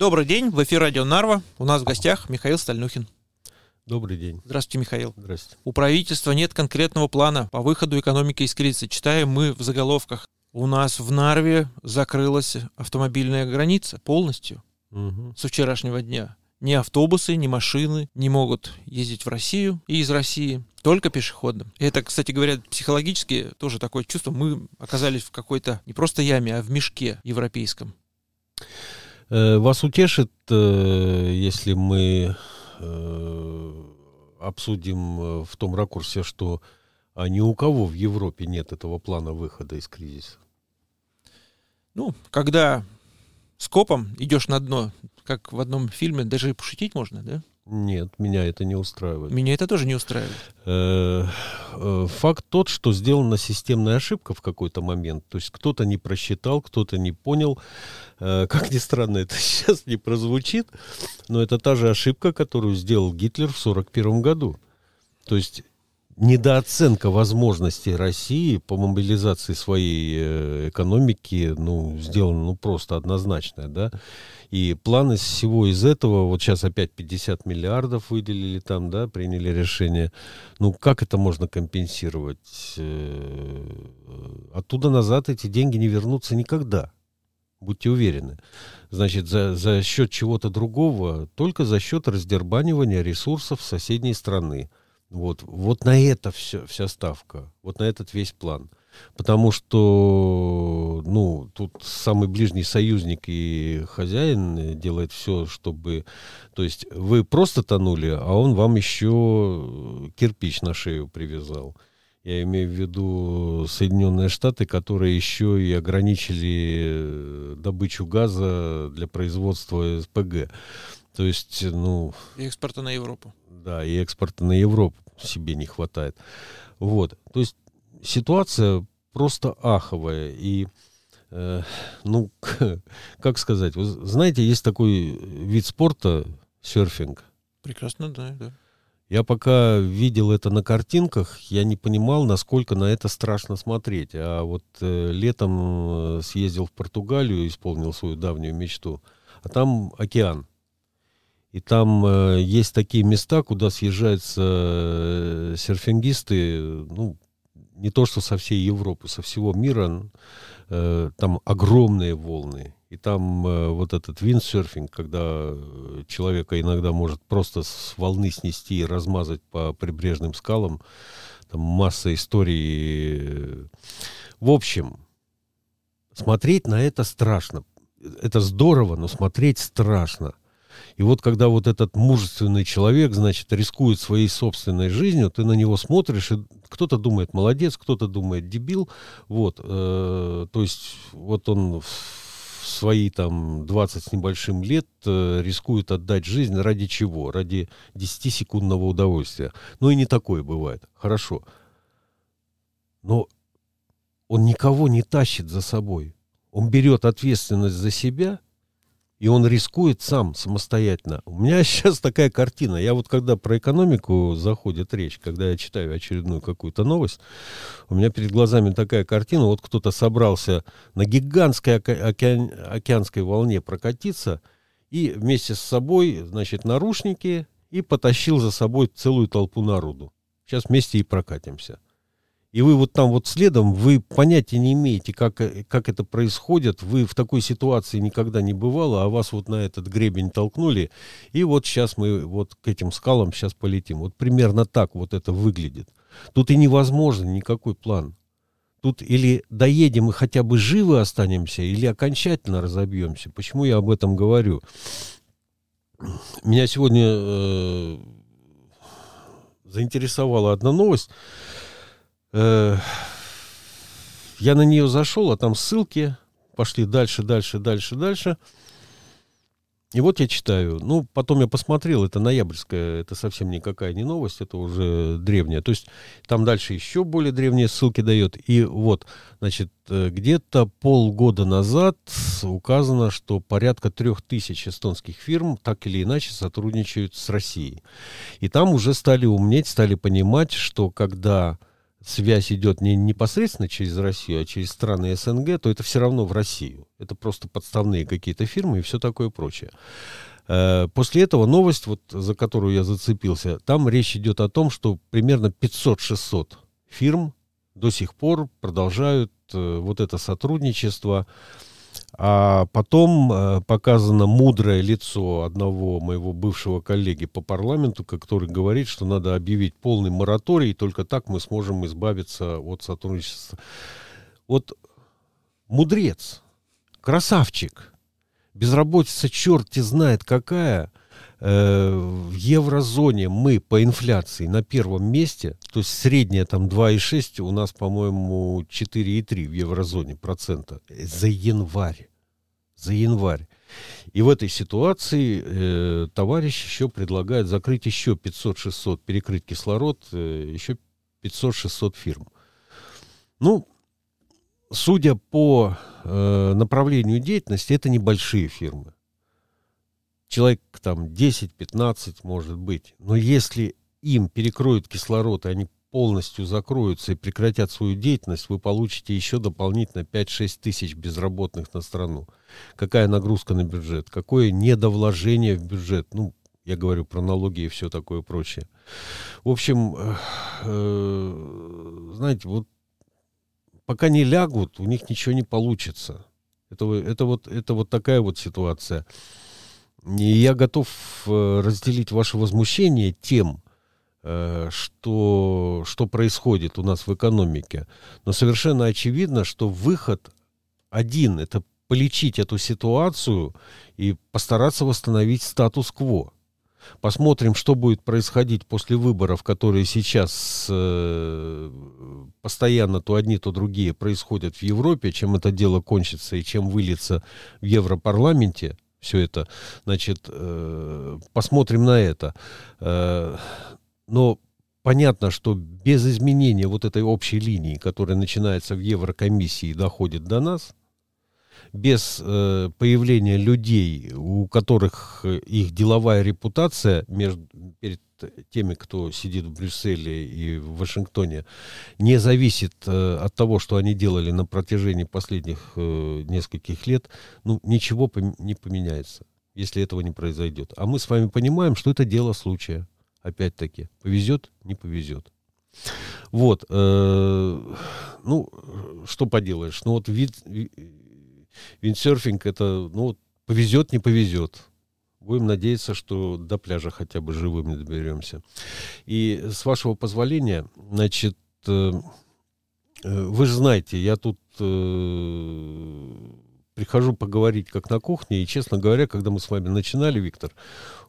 Добрый день, в эфире радио Нарва. У нас в гостях Михаил Стальнухин. Добрый день. Здравствуйте, Михаил. Здравствуйте. У правительства нет конкретного плана по выходу экономики из кризиса. Читаем мы в заголовках. У нас в Нарве закрылась автомобильная граница полностью Мгм. со вчерашнего дня. Ни автобусы, ни машины не могут ездить в Россию и из России, только пешеходным. И это, кстати говоря, психологически тоже такое чувство. Мы оказались в какой-то не просто яме, а в мешке европейском. Э, Вас утешит, э, если мы э, обсудим в том ракурсе, что а ни у кого в Европе нет этого плана выхода из кризиса. Ну, когда скопом идешь на дно, как в одном фильме, даже и пошутить можно, да? Нет, меня это не устраивает. Меня это тоже не устраивает. Э, э, Факт тот, что сделана системная ошибка в какой-то момент. То есть кто-то не просчитал, кто-то не понял. Э, Как ни странно, это сейчас не прозвучит, но это та же ошибка, которую сделал Гитлер в 1941 году. То есть недооценка возможностей России по мобилизации своей э, экономики, ну, сделана, ну, просто однозначная, да. И план из всего из этого, вот сейчас опять 50 миллиардов выделили там, да, приняли решение. Ну, как это можно компенсировать? Э, Оттуда назад эти деньги не вернутся никогда. Будьте уверены. Значит, за, за счет чего-то другого, только за счет раздербанивания ресурсов соседней страны. Вот, вот на это все, вся ставка, вот на этот весь план. Потому что, ну, тут самый ближний союзник и хозяин делает все, чтобы... То есть вы просто тонули, а он вам еще кирпич на шею привязал. Я имею в виду Соединенные Штаты, которые еще и ограничили э, добычу газа для производства СПГ. То есть, ну, И экспорта на Европу. да, и экспорта на Европу себе не хватает. Вот. То есть ситуация просто аховая. И, э, ну, как сказать, вы знаете, есть такой вид спорта, серфинг. Прекрасно, да, да. Я пока видел это на картинках, я не понимал, насколько на это страшно смотреть. А вот э, летом э, съездил в Португалию, исполнил свою давнюю мечту, а там океан. И там э, есть такие места, куда съезжаются э, серфингисты, ну, не то что со всей Европы, со всего мира. Э, там огромные волны. И там э, вот этот виндсерфинг, когда э, человека иногда может просто с волны снести и размазать по прибрежным скалам. Там масса историй. В общем, смотреть на это страшно. Это здорово, но смотреть страшно. И вот когда вот этот мужественный человек, значит, рискует своей собственной жизнью, ты на него смотришь, и кто-то думает молодец, кто-то думает дебил. Вот, э, то есть вот он в свои там 20 с небольшим лет э, рискует отдать жизнь ради чего? Ради 10-секундного удовольствия. Ну и не такое бывает. Хорошо. Но он никого не тащит за собой. Он берет ответственность за себя, и он рискует сам, самостоятельно. У меня сейчас такая картина. Я вот когда про экономику заходит речь, когда я читаю очередную какую-то новость, у меня перед глазами такая картина. Вот кто-то собрался на гигантской оке- океан- океанской волне прокатиться, и вместе с собой, значит, нарушники, и потащил за собой целую толпу народу. Сейчас вместе и прокатимся. И вы вот там вот следом, вы понятия не имеете, как, э, как это происходит. Вы в такой ситуации никогда не бывало, а вас вот на этот гребень толкнули. И вот сейчас мы вот к этим скалам сейчас полетим. Вот примерно так вот это выглядит. Тут и невозможно никакой план. Тут или доедем и хотя бы живы останемся, или окончательно разобьемся. Почему я об этом говорю? Меня сегодня э, заинтересовала одна новость. Э, я на нее зашел, а там ссылки пошли дальше, дальше, дальше, дальше. И вот я читаю. Ну, потом я посмотрел, это ноябрьская, это совсем никакая не новость, это уже древняя. То есть там дальше еще более древние ссылки дает. И вот, значит, э, где-то полгода назад указано, что порядка трех тысяч эстонских фирм так или иначе сотрудничают с Россией. И там уже стали умнеть, стали понимать, что когда связь идет не непосредственно через Россию, а через страны СНГ, то это все равно в Россию. Это просто подставные какие-то фирмы и все такое прочее. Э, после этого новость, вот, за которую я зацепился, там речь идет о том, что примерно 500-600 фирм до сих пор продолжают э, вот это сотрудничество. А потом э, показано мудрое лицо одного моего бывшего коллеги по парламенту, который говорит, что надо объявить полный мораторий, и только так мы сможем избавиться от сотрудничества. Вот мудрец, красавчик, безработица черти знает какая, э, в еврозоне мы по инфляции на первом месте, то есть средняя там 2,6, у нас, по-моему, 4,3 в еврозоне процента за январь. За январь. И в этой ситуации э, товарищ еще предлагает закрыть еще 500-600, перекрыть кислород, э, еще 500-600 фирм. Ну, судя по э, направлению деятельности, это небольшие фирмы. Человек там 10-15 может быть. Но если им перекроют кислород, и они полностью закроются и прекратят свою деятельность, вы получите еще дополнительно 5-6 тысяч безработных на страну. Какая нагрузка на бюджет? Какое недовложение в бюджет? Ну, я говорю про налоги и все такое прочее. В общем, э, знаете, вот пока не лягут, у них ничего не получится. Это, это, вот, это вот такая вот ситуация. И я готов э, разделить ваше возмущение тем, что, что происходит у нас в экономике. Но совершенно очевидно, что выход один – это полечить эту ситуацию и постараться восстановить статус-кво. Посмотрим, что будет происходить после выборов, которые сейчас э, постоянно то одни, то другие происходят в Европе, чем это дело кончится и чем выльется в Европарламенте все это. Значит, э, посмотрим на это. Э, но понятно, что без изменения вот этой общей линии, которая начинается в Еврокомиссии и доходит до нас, без э, появления людей, у которых э, их деловая репутация между, перед теми, кто сидит в Брюсселе и в Вашингтоне, не зависит э, от того, что они делали на протяжении последних э, нескольких лет, ну, ничего пом- не поменяется, если этого не произойдет. А мы с вами понимаем, что это дело случая. Опять-таки, повезет, не повезет. Вот, э, ну, что поделаешь, ну вот вид, виндсерфинг это, ну, повезет, не повезет. Будем надеяться, что до пляжа хотя бы живыми доберемся. И с вашего позволения, значит, э, э, вы же знаете, я тут э, прихожу поговорить как на кухне, и, честно говоря, когда мы с вами начинали, Виктор,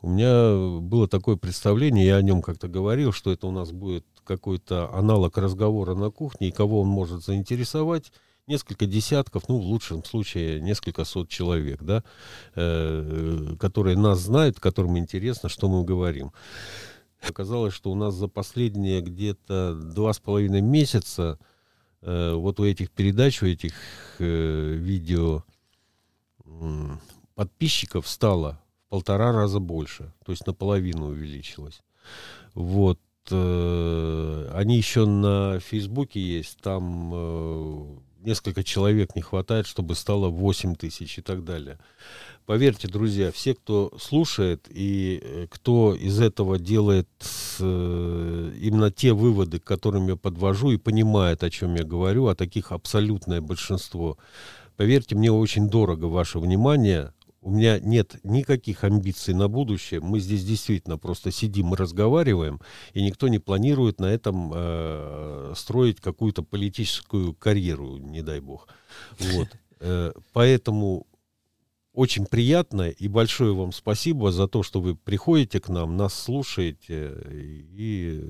у меня было такое представление, я о нем как-то говорил, что это у нас будет какой-то аналог разговора на кухне, и кого он может заинтересовать, несколько десятков, ну, в лучшем случае, несколько сот человек, да, э, которые нас знают, которым интересно, что мы говорим. Оказалось, что у нас за последние где-то два с половиной месяца э, вот у этих передач, у этих э, видео подписчиков стало в полтора раза больше, то есть наполовину увеличилось. Вот. Э, они еще на Фейсбуке есть, там э, несколько человек не хватает, чтобы стало 8 тысяч и так далее. Поверьте, друзья, все, кто слушает и э, кто из этого делает именно те выводы, к которым я подвожу и понимает, о чем я говорю, а таких абсолютное большинство, поверьте, мне очень дорого ваше внимание, у меня нет никаких амбиций на будущее. Мы здесь действительно просто сидим и разговариваем, и никто не планирует на этом э, строить какую-то политическую карьеру, не дай бог. Вот. Э, поэтому очень приятно и большое вам спасибо за то, что вы приходите к нам, нас слушаете и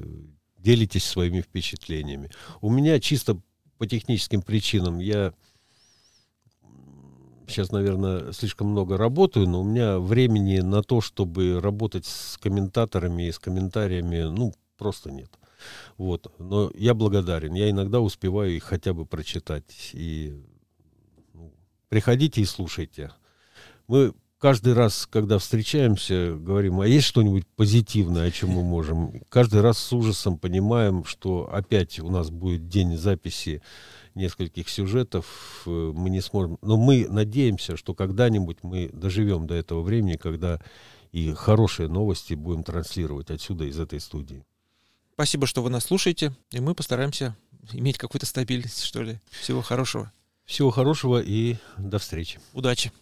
делитесь своими впечатлениями. У меня чисто по техническим причинам я сейчас, наверное, слишком много работаю, но у меня времени на то, чтобы работать с комментаторами и с комментариями, ну, просто нет. Вот. Но я благодарен. Я иногда успеваю их хотя бы прочитать. И ну, приходите и слушайте. Мы каждый раз, когда встречаемся, говорим, а есть что-нибудь позитивное, о чем мы можем? Каждый раз с ужасом понимаем, что опять у нас будет день записи нескольких сюжетов, э, мы не сможем. Но мы надеемся, что когда-нибудь мы доживем до этого времени, когда и хорошие новости будем транслировать отсюда, из этой студии. Спасибо, что вы нас слушаете, и мы постараемся иметь какую-то стабильность, что ли. Всего хорошего. Всего хорошего и до встречи. Удачи.